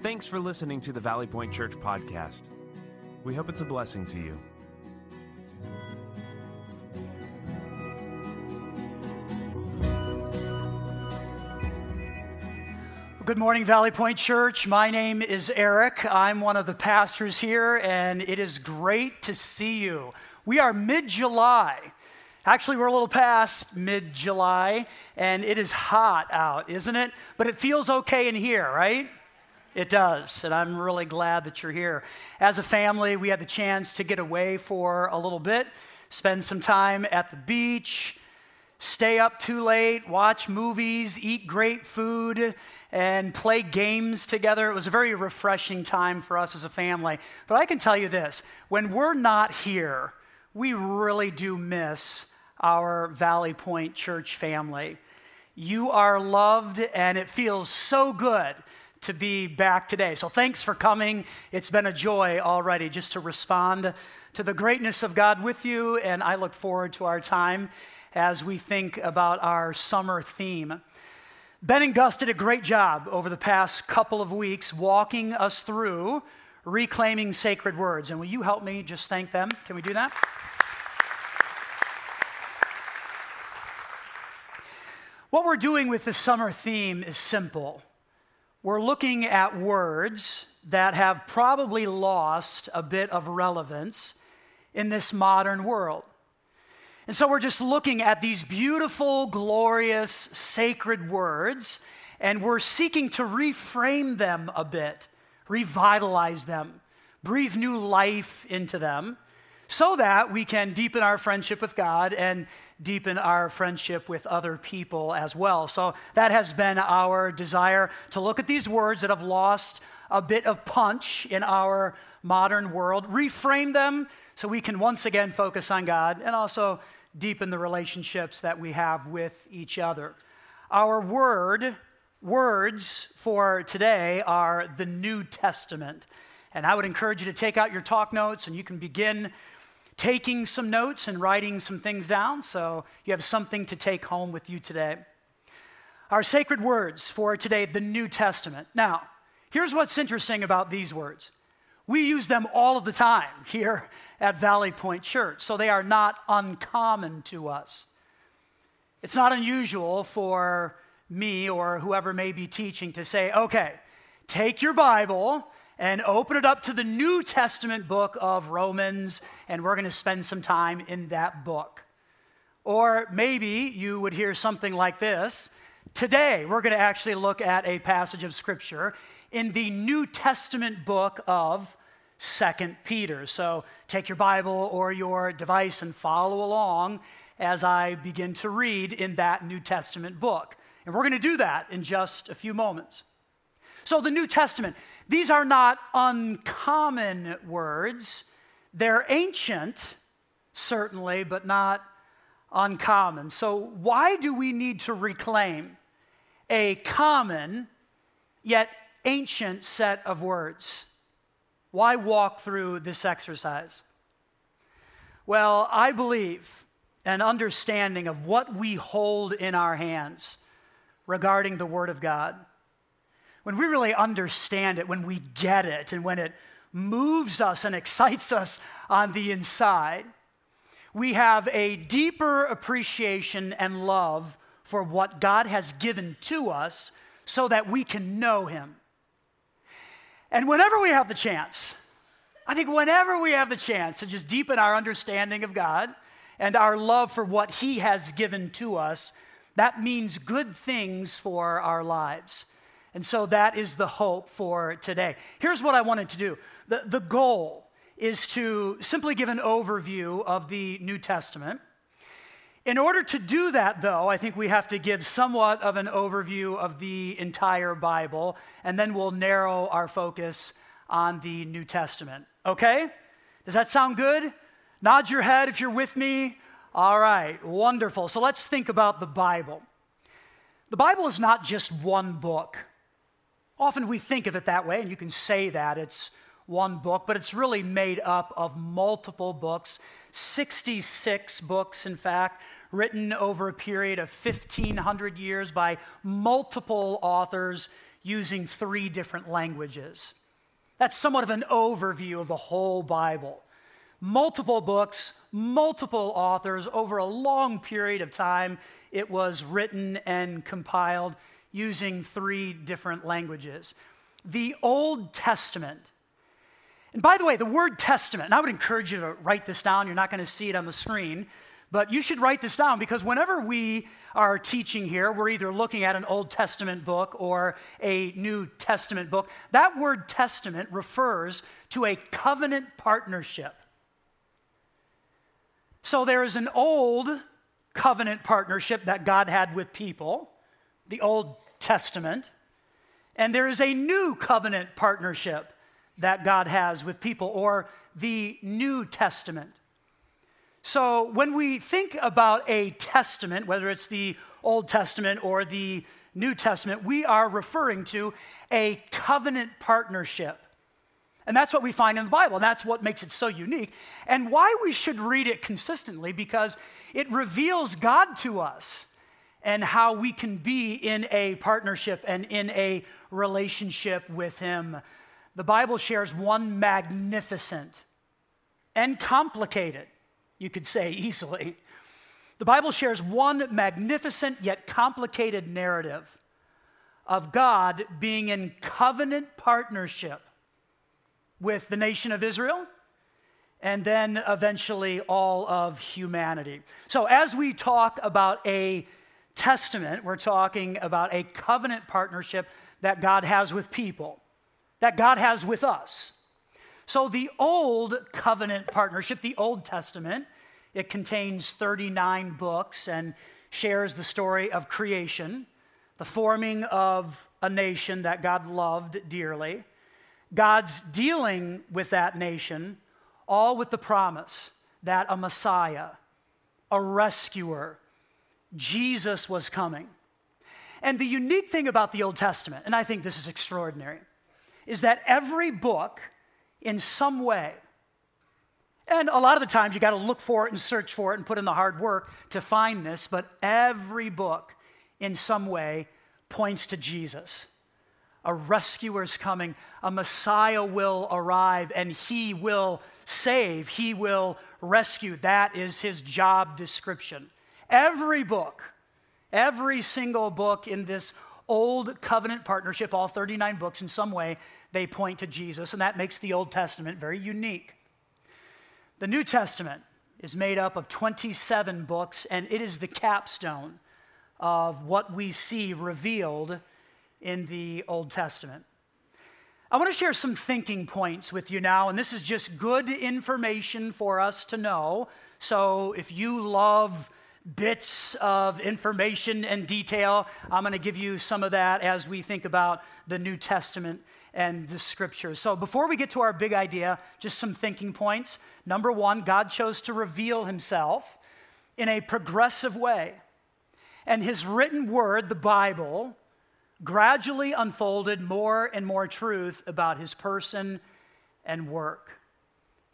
Thanks for listening to the Valley Point Church podcast. We hope it's a blessing to you. Good morning, Valley Point Church. My name is Eric. I'm one of the pastors here, and it is great to see you. We are mid July. Actually, we're a little past mid July, and it is hot out, isn't it? But it feels okay in here, right? It does, and I'm really glad that you're here. As a family, we had the chance to get away for a little bit, spend some time at the beach, stay up too late, watch movies, eat great food, and play games together. It was a very refreshing time for us as a family. But I can tell you this when we're not here, we really do miss our Valley Point church family. You are loved, and it feels so good to be back today. So thanks for coming. It's been a joy already just to respond to the greatness of God with you, and I look forward to our time as we think about our summer theme. Ben and Gus did a great job over the past couple of weeks walking us through reclaiming sacred words. And will you help me just thank them? Can we do that? What we're doing with the summer theme is simple. We're looking at words that have probably lost a bit of relevance in this modern world. And so we're just looking at these beautiful, glorious, sacred words, and we're seeking to reframe them a bit, revitalize them, breathe new life into them, so that we can deepen our friendship with God and deepen our friendship with other people as well. So that has been our desire to look at these words that have lost a bit of punch in our modern world, reframe them so we can once again focus on God and also deepen the relationships that we have with each other. Our word, words for today are the New Testament. And I would encourage you to take out your talk notes and you can begin taking some notes and writing some things down so you have something to take home with you today. Our sacred words for today, the New Testament. Now, here's what's interesting about these words we use them all of the time here at Valley Point Church, so they are not uncommon to us. It's not unusual for me or whoever may be teaching to say, okay, take your Bible and open it up to the New Testament book of Romans, and we're going to spend some time in that book. Or maybe you would hear something like this Today, we're going to actually look at a passage of Scripture in the New Testament book of Second Peter. So take your Bible or your device and follow along as I begin to read in that New Testament book. And we're going to do that in just a few moments. So, the New Testament, these are not uncommon words. They're ancient, certainly, but not uncommon. So, why do we need to reclaim a common yet ancient set of words? Why walk through this exercise? Well, I believe an understanding of what we hold in our hands regarding the Word of God, when we really understand it, when we get it, and when it moves us and excites us on the inside, we have a deeper appreciation and love for what God has given to us so that we can know Him. And whenever we have the chance, I think whenever we have the chance to just deepen our understanding of God and our love for what He has given to us, that means good things for our lives. And so that is the hope for today. Here's what I wanted to do the, the goal is to simply give an overview of the New Testament. In order to do that, though, I think we have to give somewhat of an overview of the entire Bible, and then we'll narrow our focus on the New Testament. Okay? Does that sound good? Nod your head if you're with me. All right, wonderful. So let's think about the Bible. The Bible is not just one book. Often we think of it that way, and you can say that it's one book, but it's really made up of multiple books, 66 books, in fact, written over a period of 1,500 years by multiple authors using three different languages. That's somewhat of an overview of the whole Bible. Multiple books, multiple authors, over a long period of time, it was written and compiled using three different languages. The Old Testament. And by the way, the word testament, and I would encourage you to write this down. You're not going to see it on the screen, but you should write this down because whenever we are teaching here, we're either looking at an Old Testament book or a New Testament book. That word testament refers to a covenant partnership. So there is an old covenant partnership that God had with people, the Old Testament, and there is a new covenant partnership that God has with people, or the New Testament. So when we think about a testament, whether it's the Old Testament or the New Testament, we are referring to a covenant partnership. And that's what we find in the Bible. That's what makes it so unique. And why we should read it consistently, because it reveals God to us and how we can be in a partnership and in a relationship with Him. The Bible shares one magnificent and complicated you could say easily. The Bible shares one magnificent yet complicated narrative of God being in covenant partnership with the nation of Israel and then eventually all of humanity. So, as we talk about a testament, we're talking about a covenant partnership that God has with people, that God has with us. So the Old Covenant Partnership, the Old Testament, it contains 39 books and shares the story of creation, the forming of a nation that God loved dearly, God's dealing with that nation, all with the promise that a Messiah, a rescuer, Jesus was coming. And the unique thing about the Old Testament, and I think this is extraordinary, is that every book in some way. And a lot of the times you got to look for it and search for it and put in the hard work to find this, but every book in some way points to Jesus. A rescuer is coming, a Messiah will arrive, and he will save, he will rescue. That is his job description. Every book, every single book in this old covenant partnership, all 39 books in some way, they point to Jesus, and that makes the Old Testament very unique. The New Testament is made up of 27 books, and it is the capstone of what we see revealed in the Old Testament. I want to share some thinking points with you now, and this is just good information for us to know. So if you love bits of information and detail, I'm going to give you some of that as we think about the New Testament and the scriptures. So, before we get to our big idea, just some thinking points. Number one, God chose to reveal himself in a progressive way. And his written word, the Bible, gradually unfolded more and more truth about his person and work.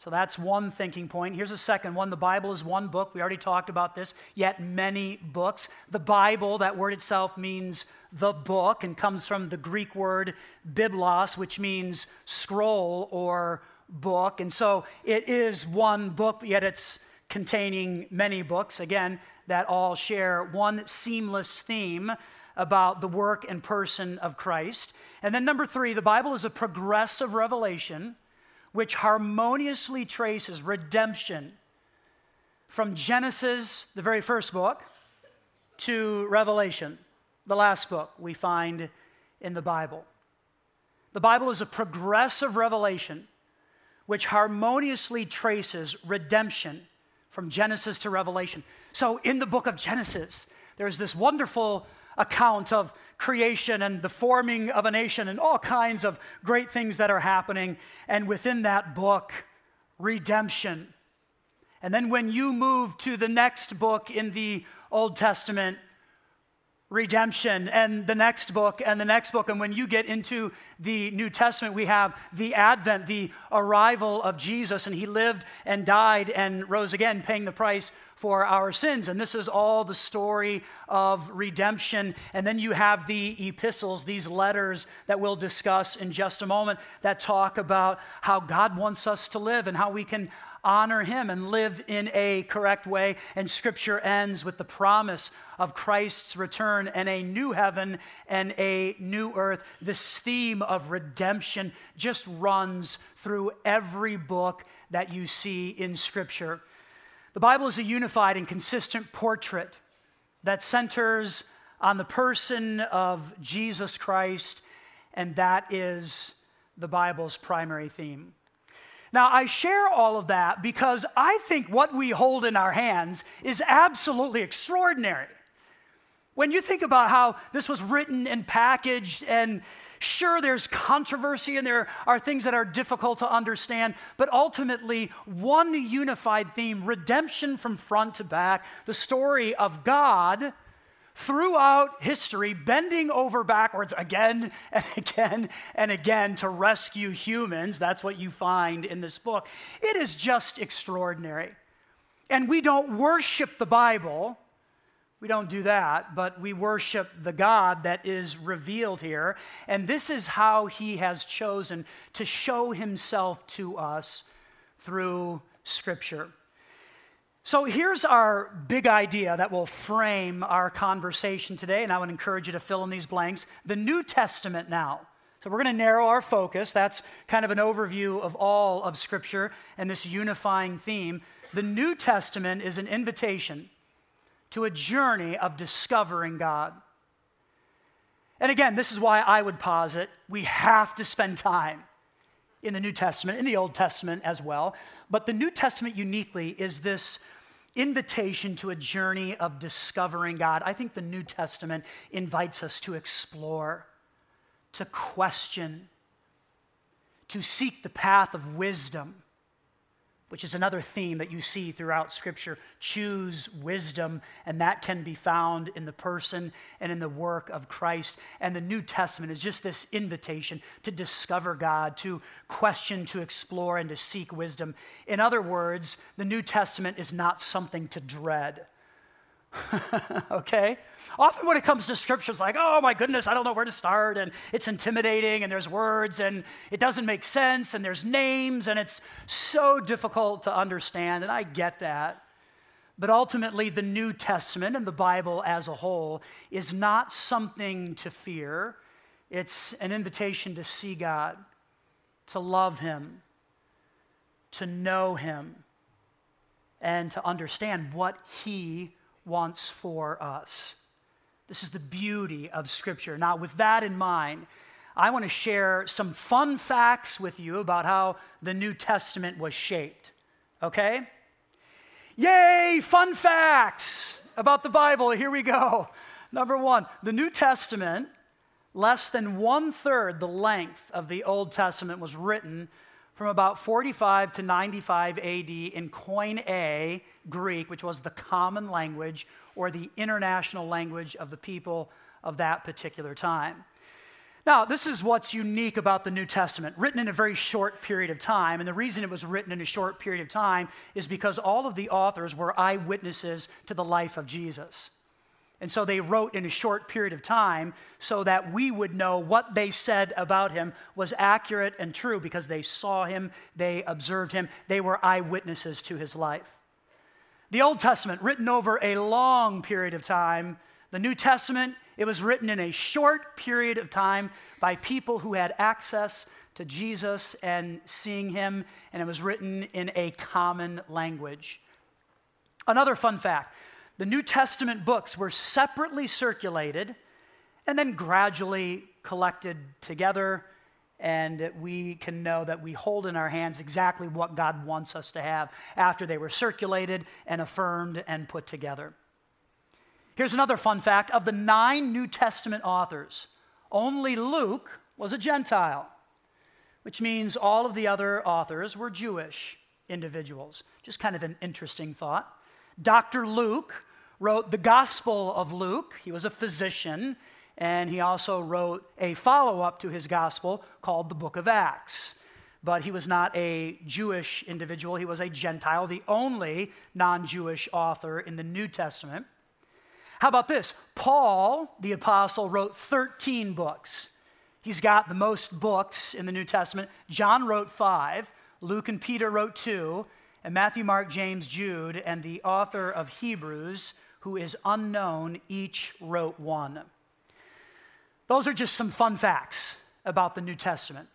So that's one thinking point. Here's a second one. The Bible is one book. We already talked about this, yet many books. The Bible, that word itself means the book and comes from the Greek word biblos, which means scroll or book. And so it is one book, yet it's containing many books, again, that all share one seamless theme about the work and person of Christ. And then number three, the Bible is a progressive revelation which harmoniously traces redemption from Genesis, the very first book, to Revelation, the last book we find in the Bible. The Bible is a progressive revelation which harmoniously traces redemption from Genesis to Revelation. So, in the book of Genesis, there's this wonderful account of creation and the forming of a nation and all kinds of great things that are happening. And within that book, redemption. And then when you move to the next book in the Old Testament, redemption, and the next book, and the next book. And when you get into the New Testament, we have the advent, the arrival of Jesus, and he lived and died and rose again, paying the price for our sins. And this is all the story of redemption. And then you have the epistles, these letters that we'll discuss in just a moment, that talk about how God wants us to live and how we can honor him and live in a correct way. And scripture ends with the promise of Christ's return and a new heaven and a new earth. This theme of redemption just runs through every book that you see in scripture. The Bible is a unified and consistent portrait that centers on the person of Jesus Christ, and that is the Bible's primary theme. Now, I share all of that because I think what we hold in our hands is absolutely extraordinary. When you think about how this was written and packaged, and sure, there's controversy and there are things that are difficult to understand, but ultimately, one unified theme redemption from front to back, the story of God throughout history, bending over backwards again and again and again to rescue humans. That's what you find in this book. It is just extraordinary. And we don't worship the Bible. We don't do that, but we worship the God that is revealed here. And this is how he has chosen to show himself to us through Scripture. So here's our big idea that will frame our conversation today, and I would encourage you to fill in these blanks. The New Testament now. So we're going to narrow our focus. That's kind of an overview of all of Scripture and this unifying theme. The New Testament is an invitation to a journey of discovering God. And again, this is why I would posit we have to spend time in the New Testament, in the Old Testament as well. But the New Testament uniquely is this invitation to a journey of discovering God. I think the New Testament invites us to explore, to question, to seek the path of wisdom which is another theme that you see throughout Scripture. Choose wisdom, and that can be found in the person and in the work of Christ. And the New Testament is just this invitation to discover God, to question, to explore, and to seek wisdom. In other words, the New Testament is not something to dread. okay? Often when it comes to scripture, it's like, oh my goodness, I don't know where to start, and it's intimidating, and there's words, and it doesn't make sense, and there's names, and it's so difficult to understand, and I get that. But ultimately, the New Testament and the Bible as a whole is not something to fear. It's an invitation to see God, to love Him, to know Him, and to understand what He wants for us. This is the beauty of Scripture. Now, with that in mind, I want to share some fun facts with you about how the New Testament was shaped. Okay? Yay, fun facts about the Bible. Here we go. Number one, the New Testament, less than one third the length of the Old Testament, was written from about 45 to 95 AD in Koine Greek, which was the common language or the international language of the people of that particular time. Now, this is what's unique about the New Testament, written in a very short period of time. And the reason it was written in a short period of time is because all of the authors were eyewitnesses to the life of Jesus. And so they wrote in a short period of time so that we would know what they said about him was accurate and true because they saw him, they observed him, they were eyewitnesses to his life. The Old Testament, written over a long period of time, the New Testament, it was written in a short period of time by people who had access to Jesus and seeing him, and it was written in a common language. Another fun fact the New Testament books were separately circulated and then gradually collected together. And we can know that we hold in our hands exactly what God wants us to have after they were circulated and affirmed and put together. Here's another fun fact of the nine New Testament authors, only Luke was a Gentile, which means all of the other authors were Jewish individuals. Just kind of an interesting thought. Dr. Luke wrote the Gospel of Luke. He was a physician, and he also wrote a follow up to his Gospel called the Book of Acts. but he was not a Jewish individual. He was a Gentile, the only non Jewish author in the New Testament. How about this? Paul, the apostle, wrote 13 books. He's got the most books in the New Testament. John wrote five, Luke and Peter wrote two, and Matthew, Mark, James, Jude, and the author of Hebrews, who is unknown, each wrote one. Those are just some fun facts about the New Testament.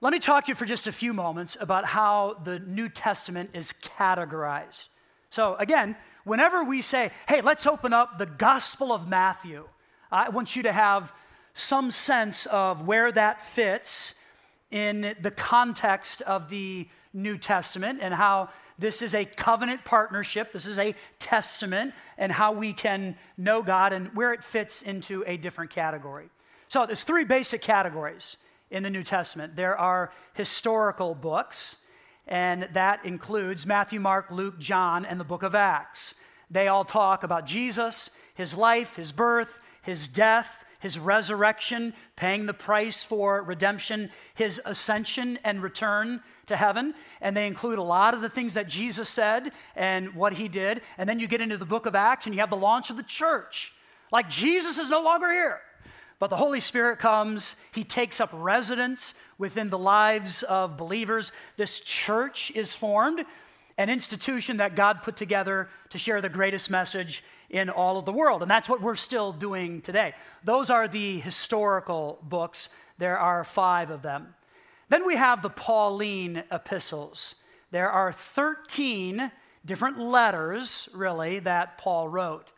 Let me talk to you for just a few moments about how the New Testament is categorized. So, again, whenever we say, hey, let's open up the Gospel of Matthew, I want you to have some sense of where that fits in the context of the New Testament and how this is a covenant partnership, this is a testament, and how we can know God and where it fits into a different category. So, there's three basic categories in the New Testament. There are historical books, and that includes Matthew, Mark, Luke, John, and the book of Acts. They all talk about Jesus, his life, his birth, his death, his resurrection, paying the price for redemption, his ascension and return to heaven. And they include a lot of the things that Jesus said and what he did. And then you get into the book of Acts and you have the launch of the church. Like Jesus is no longer here. But the Holy Spirit comes, He takes up residence within the lives of believers. This church is formed, an institution that God put together to share the greatest message in all of the world. And that's what we're still doing today. Those are the historical books. There are five of them. Then we have the Pauline epistles. There are 13 different letters, really, that Paul wrote.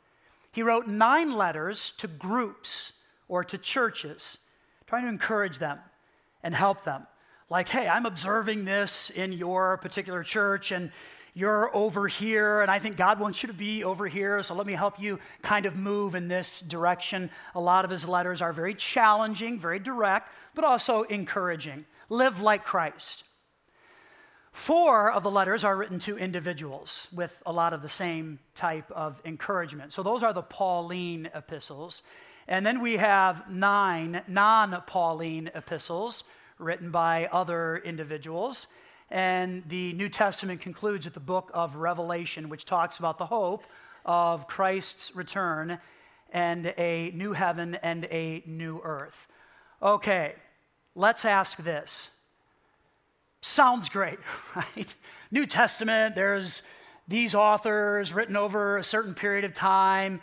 He wrote nine letters to groups or to churches, trying to encourage them and help them. Like, hey, I'm observing this in your particular church, and you're over here, and I think God wants you to be over here, so let me help you kind of move in this direction. A lot of his letters are very challenging, very direct, but also encouraging. Live like Christ. Four of the letters are written to individuals with a lot of the same type of encouragement. So those are the Pauline epistles. And then we have nine non Pauline epistles written by other individuals. And the New Testament concludes with the book of Revelation, which talks about the hope of Christ's return and a new heaven and a new earth. Okay, let's ask this. Sounds great, right? New Testament, there's these authors written over a certain period of time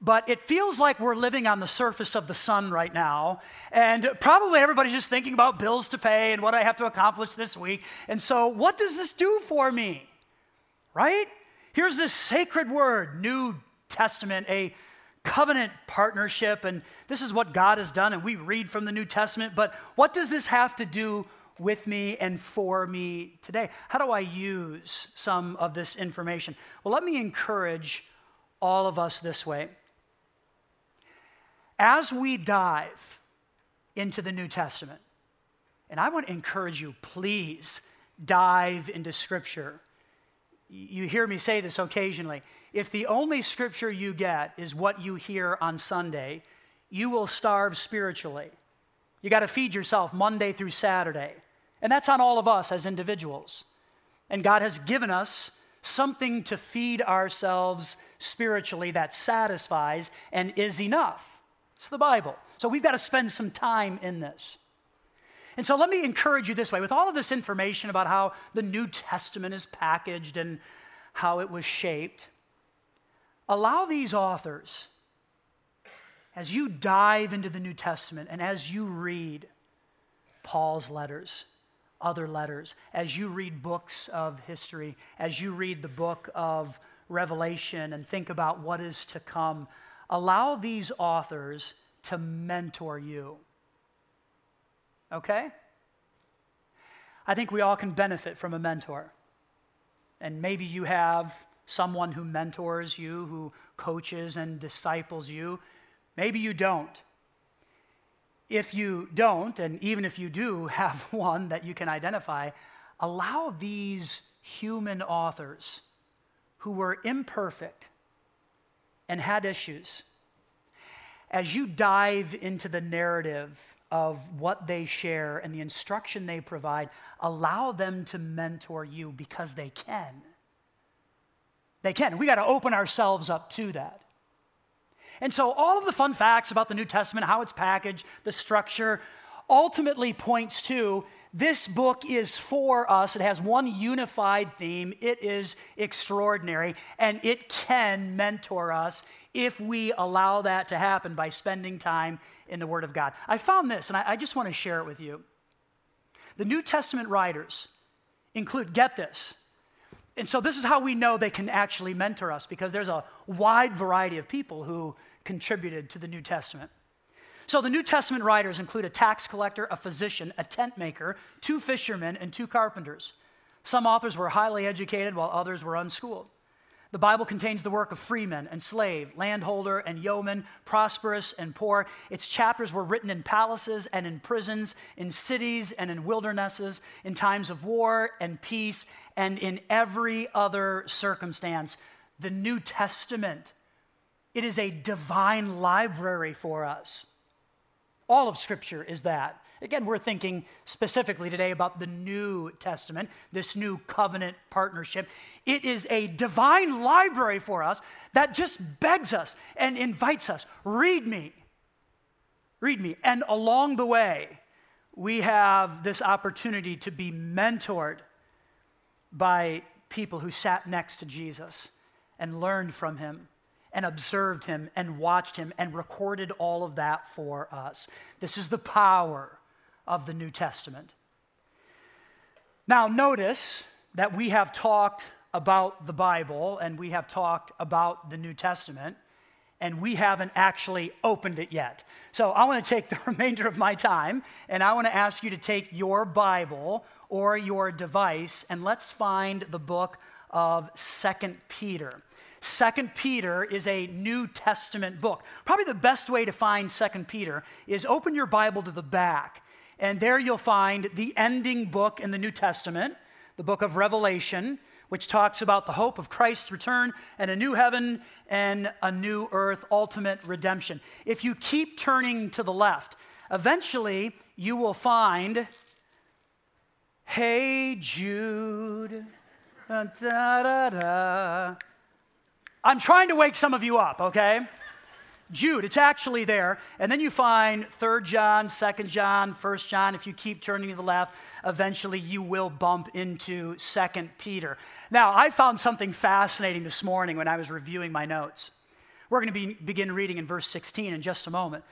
but it feels like we're living on the surface of the sun right now. And probably everybody's just thinking about bills to pay and what I have to accomplish this week. And so, what does this do for me? Right? Here's this sacred word, New Testament, a covenant partnership. And this is what God has done. And we read from the New Testament. But what does this have to do with me and for me today? How do I use some of this information? Well, let me encourage all of us this way. As we dive into the New Testament, and I want to encourage you, please dive into Scripture. You hear me say this occasionally. If the only Scripture you get is what you hear on Sunday, you will starve spiritually. You got to feed yourself Monday through Saturday. And that's on all of us as individuals. And God has given us something to feed ourselves spiritually that satisfies and is enough. It's the Bible. So we've got to spend some time in this. And so let me encourage you this way with all of this information about how the New Testament is packaged and how it was shaped, allow these authors, as you dive into the New Testament and as you read Paul's letters, other letters, as you read books of history, as you read the book of Revelation and think about what is to come, Allow these authors to mentor you. Okay? I think we all can benefit from a mentor. And maybe you have someone who mentors you, who coaches and disciples you. Maybe you don't. If you don't, and even if you do have one that you can identify, allow these human authors who were imperfect and had issues. As you dive into the narrative of what they share and the instruction they provide, allow them to mentor you because they can. They can. We got to open ourselves up to that. And so, all of the fun facts about the New Testament, how it's packaged, the structure, ultimately points to this book is for us. It has one unified theme. It is extraordinary, and it can mentor us if we allow that to happen by spending time in the Word of God. I found this, and I, I just want to share it with you. The New Testament writers include, get this, and so this is how we know they can actually mentor us because there's a wide variety of people who contributed to the New Testament. So the New Testament writers include a tax collector, a physician, a tent maker, two fishermen, and two carpenters. Some authors were highly educated while others were unschooled. The Bible contains the work of freeman and slave, landholder and yeoman, prosperous and poor. Its chapters were written in palaces and in prisons, in cities and in wildernesses, in times of war and peace, and in every other circumstance. The New Testament, it is a divine library for us. All of Scripture is that. Again, we're thinking specifically today about the New Testament, this new covenant partnership. It is a divine library for us that just begs us and invites us read me, read me. And along the way, we have this opportunity to be mentored by people who sat next to Jesus and learned from him and observed him and watched him and recorded all of that for us. This is the power of the New Testament. Now, notice that we have talked about the Bible and we have talked about the New Testament, and we haven't actually opened it yet. So, I want to take the remainder of my time and I want to ask you to take your Bible or your device and let's find the book of Second Peter. Second Peter is a New Testament book. Probably the best way to find Second Peter is open your Bible to the back and there you'll find the ending book in the New Testament, the book of Revelation, which talks about the hope of Christ's return and a new heaven and a new earth, ultimate redemption. If you keep turning to the left, eventually you will find, Hey Jude. Da, da, da, I'm trying to wake some of you up, okay? Jude, it's actually there. And then you find 3rd John, 2nd John, 1st John. If you keep turning to the left, eventually you will bump into 2nd Peter. Now, I found something fascinating this morning when I was reviewing my notes. We're going to be, begin reading in verse 16 in just a moment.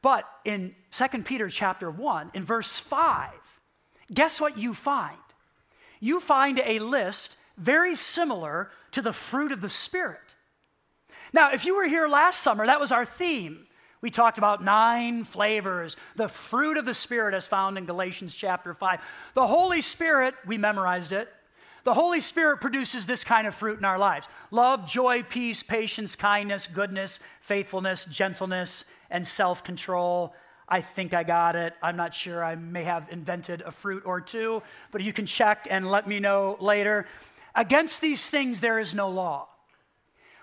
But in 2 Peter chapter 1, in verse 5, guess what you find? You find a list very similar to the fruit of the Spirit. Now, if you were here last summer, that was our theme. We talked about nine flavors, the fruit of the Spirit as found in Galatians chapter 5. The Holy Spirit, we memorized it. The Holy Spirit produces this kind of fruit in our lives love, joy, peace, patience, kindness, goodness, faithfulness, gentleness, and self control. I think I got it. I'm not sure. I may have invented a fruit or two, but you can check and let me know later. Against these things, there is no law.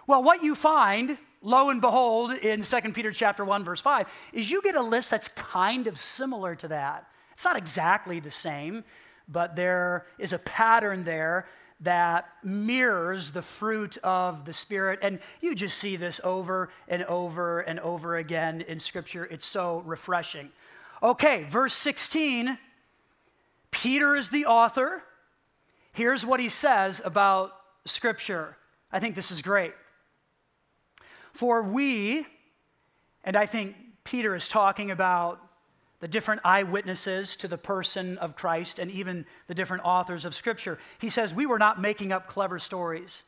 Well, what you find, lo and behold, in 2 Peter chapter 1, verse 5, is you get a list that's kind of similar to that. It's not exactly the same, but there is a pattern there that mirrors the fruit of the Spirit. And you just see this over and over and over again in Scripture. It's so refreshing. Okay, verse 16 Peter is the author. Here's what he says about Scripture. I think this is great. For we, and I think Peter is talking about the different eyewitnesses to the person of Christ and even the different authors of Scripture. He says, We were not making up clever stories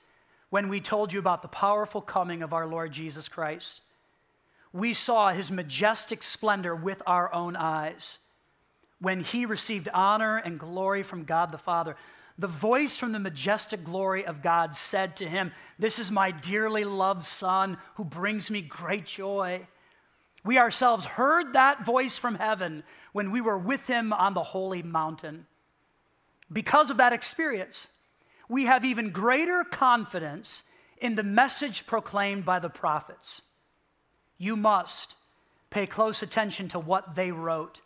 when we told you about the powerful coming of our Lord Jesus Christ. We saw his majestic splendor with our own eyes when he received honor and glory from God the Father. The voice from the majestic glory of God said to him, This is my dearly loved Son who brings me great joy. We ourselves heard that voice from heaven when we were with him on the holy mountain. Because of that experience, we have even greater confidence in the message proclaimed by the prophets. You must pay close attention to what they wrote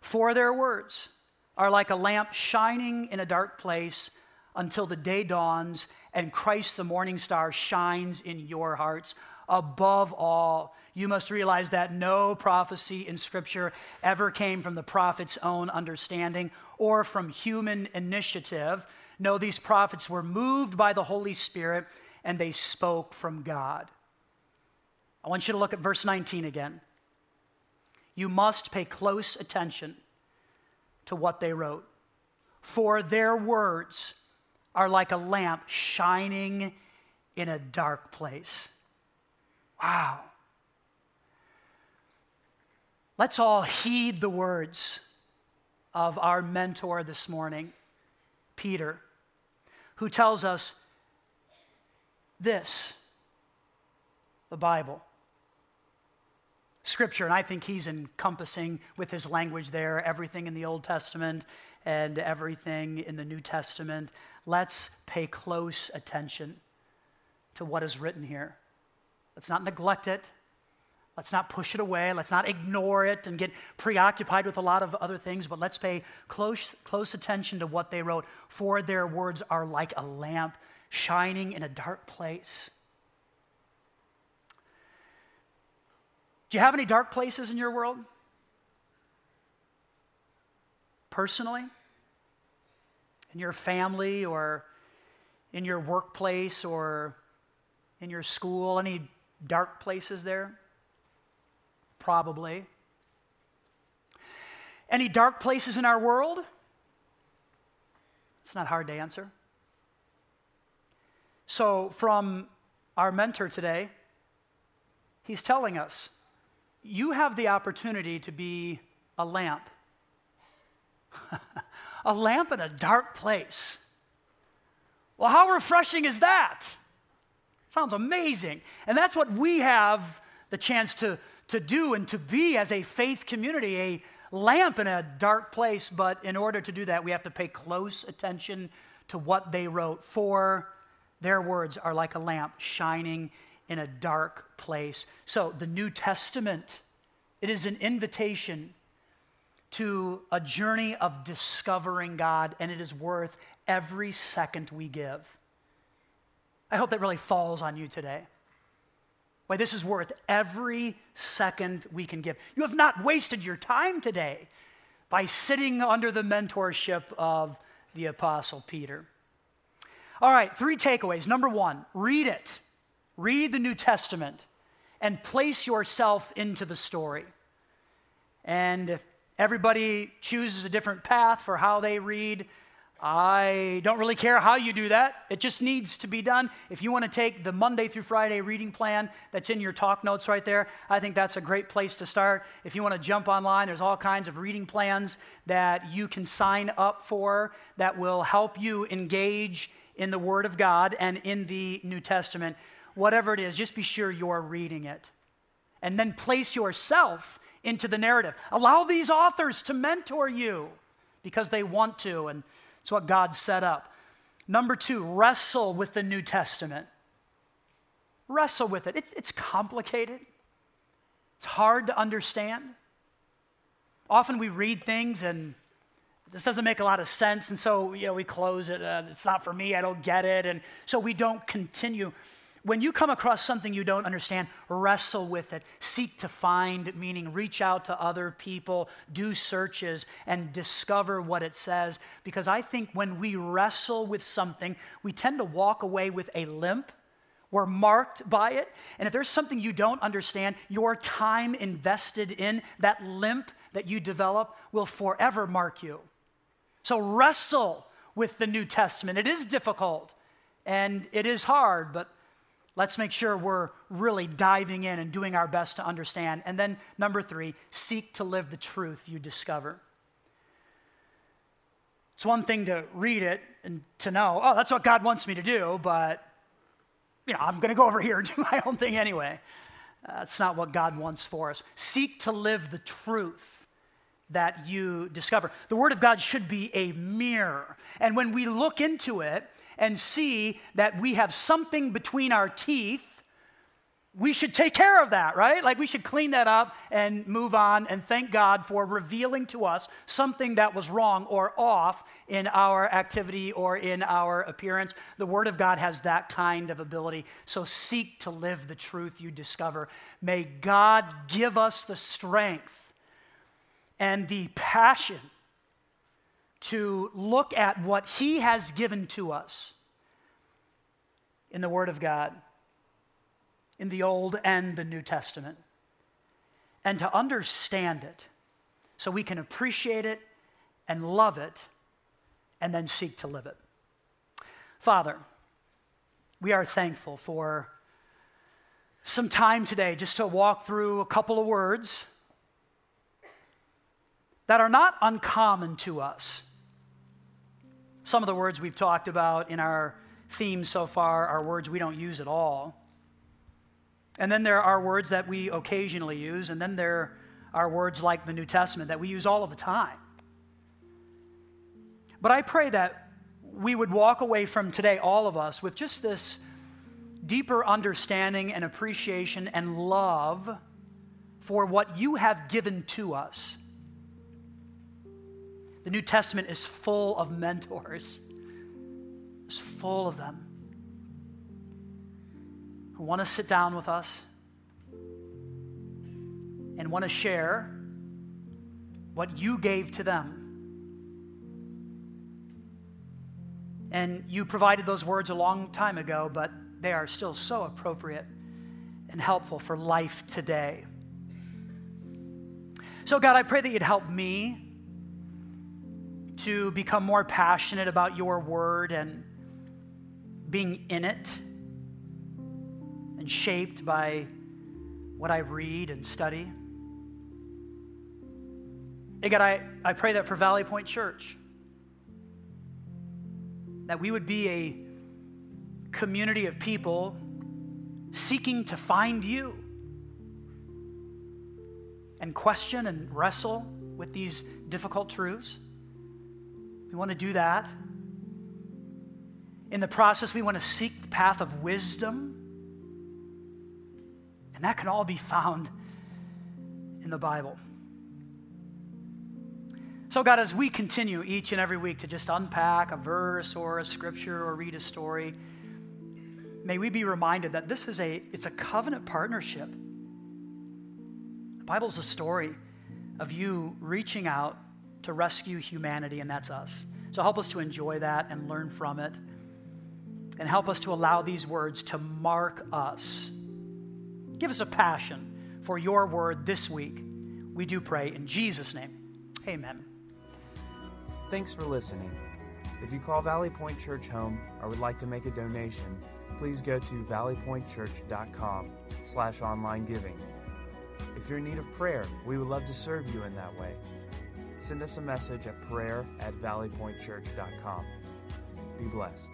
For their words are like a lamp shining in a dark place until the day dawns and Christ the morning star shines in your hearts. Above all, you must realize that no prophecy in Scripture ever came from the prophet's own understanding or from human initiative. No, these prophets were moved by the Holy Spirit and they spoke from God. I want you to look at verse 19 again. You must pay close attention to what they wrote, for their words are like a lamp shining in a dark place. Wow. Let's all heed the words of our mentor this morning, Peter, who tells us this the Bible. Scripture, and I think he's encompassing with his language there everything in the Old Testament and everything in the New Testament. Let's pay close attention to what is written here. Let's not neglect it. Let's not push it away. Let's not ignore it and get preoccupied with a lot of other things, but let's pay close, close attention to what they wrote. For their words are like a lamp shining in a dark place. Do you have any dark places in your world? Personally? In your family or in your workplace or in your school? Any dark places there? Probably. Any dark places in our world? It's not hard to answer. So, from our mentor today, he's telling us you have the opportunity to be a lamp. a lamp in a dark place. Well, how refreshing is that? Sounds amazing. And that's what we have the chance to, to do and to be as a faith community, a lamp in a dark place. But in order to do that, we have to pay close attention to what they wrote. For their words are like a lamp shining in a dark place. So, the New Testament, it is an invitation to a journey of discovering God, and it is worth every second we give. I hope that really falls on you today. Why, this is worth every second we can give. You have not wasted your time today by sitting under the mentorship of the Apostle Peter. All right, three takeaways. Number one, read it. Read the New Testament and place yourself into the story. And everybody chooses a different path for how they read. I don't really care how you do that. It just needs to be done. If you want to take the Monday through Friday reading plan that's in your talk notes right there, I think that's a great place to start. If you want to jump online, there's all kinds of reading plans that you can sign up for that will help you engage in the Word of God and in the New Testament whatever it is, just be sure you're reading it. And then place yourself into the narrative. Allow these authors to mentor you because they want to, and it's what God set up. Number two, wrestle with the New Testament. Wrestle with it. It's, it's complicated, it's hard to understand. Often we read things and this doesn't make a lot of sense, and so you know we close it. Uh, it's not for me. I don't get it, and so we don't continue. When you come across something you don't understand, wrestle with it. Seek to find meaning. Reach out to other people. Do searches and discover what it says. Because I think when we wrestle with something, we tend to walk away with a limp. We're marked by it. And if there's something you don't understand, your time invested in that limp that you develop will forever mark you. So wrestle with the New Testament. It is difficult and it is hard, but Let's make sure we're really diving in and doing our best to understand. And then, number three, seek to live the truth you discover. It's one thing to read it and to know, oh, that's what God wants me to do, but you know, I'm going to go over here and do my own thing anyway. That's not what God wants for us. Seek to live the truth that you discover. The Word of God should be a mirror. And when we look into it, and see that we have something between our teeth we should take care of that, right? Like we should clean that up and move on and thank God for revealing to us something that was wrong or off in our activity or in our appearance. The Word of God has that kind of ability. So seek to live the truth you discover. May God give us the strength and the passion to look at what He has given to us in the Word of God in the Old and the New Testament, and to understand it so we can appreciate it and love it and then seek to live it. Father, we are thankful for some time today just to walk through a couple of words that are not uncommon to us. Some of the words we've talked about in our theme so far are words we don't use at all. And then there are words that we occasionally use, and then there are words like the New Testament that we use all of the time. But I pray that we would walk away from today, all of us, with just this deeper understanding and appreciation and love for what you have given to us. The New Testament is full of mentors, it's full of them who want to sit down with us and want to share what you gave to them. And you provided those words a long time ago, but they are still so appropriate and helpful for life today. So, God, I pray that you'd help me to become more passionate about your word and being in it and shaped by what I read and study. Hey, God, I, I pray that for Valley Point Church, that we would be a community of people seeking to find you and question and wrestle with these difficult truths. We want to do that. In the process, we want to seek the path of wisdom and that can all be found in the Bible. So, God, as we continue each and every week to just unpack a verse or a scripture or read a story, may we be reminded that this is a it's a covenant partnership. The Bible's a story of you reaching out to rescue humanity, and that's us. So help us to enjoy that and learn from it. And help us to allow these words to mark us Give us a passion for your word this week. We do pray in Jesus' name. Amen. Thanks for listening. If you call Valley Point Church home or would like to make a donation, please go to valleypointchurch.com slash online giving. If you're in need of prayer, we would love to serve you in that way. Send us a message at prayer at valleypointchurch.com. Be blessed.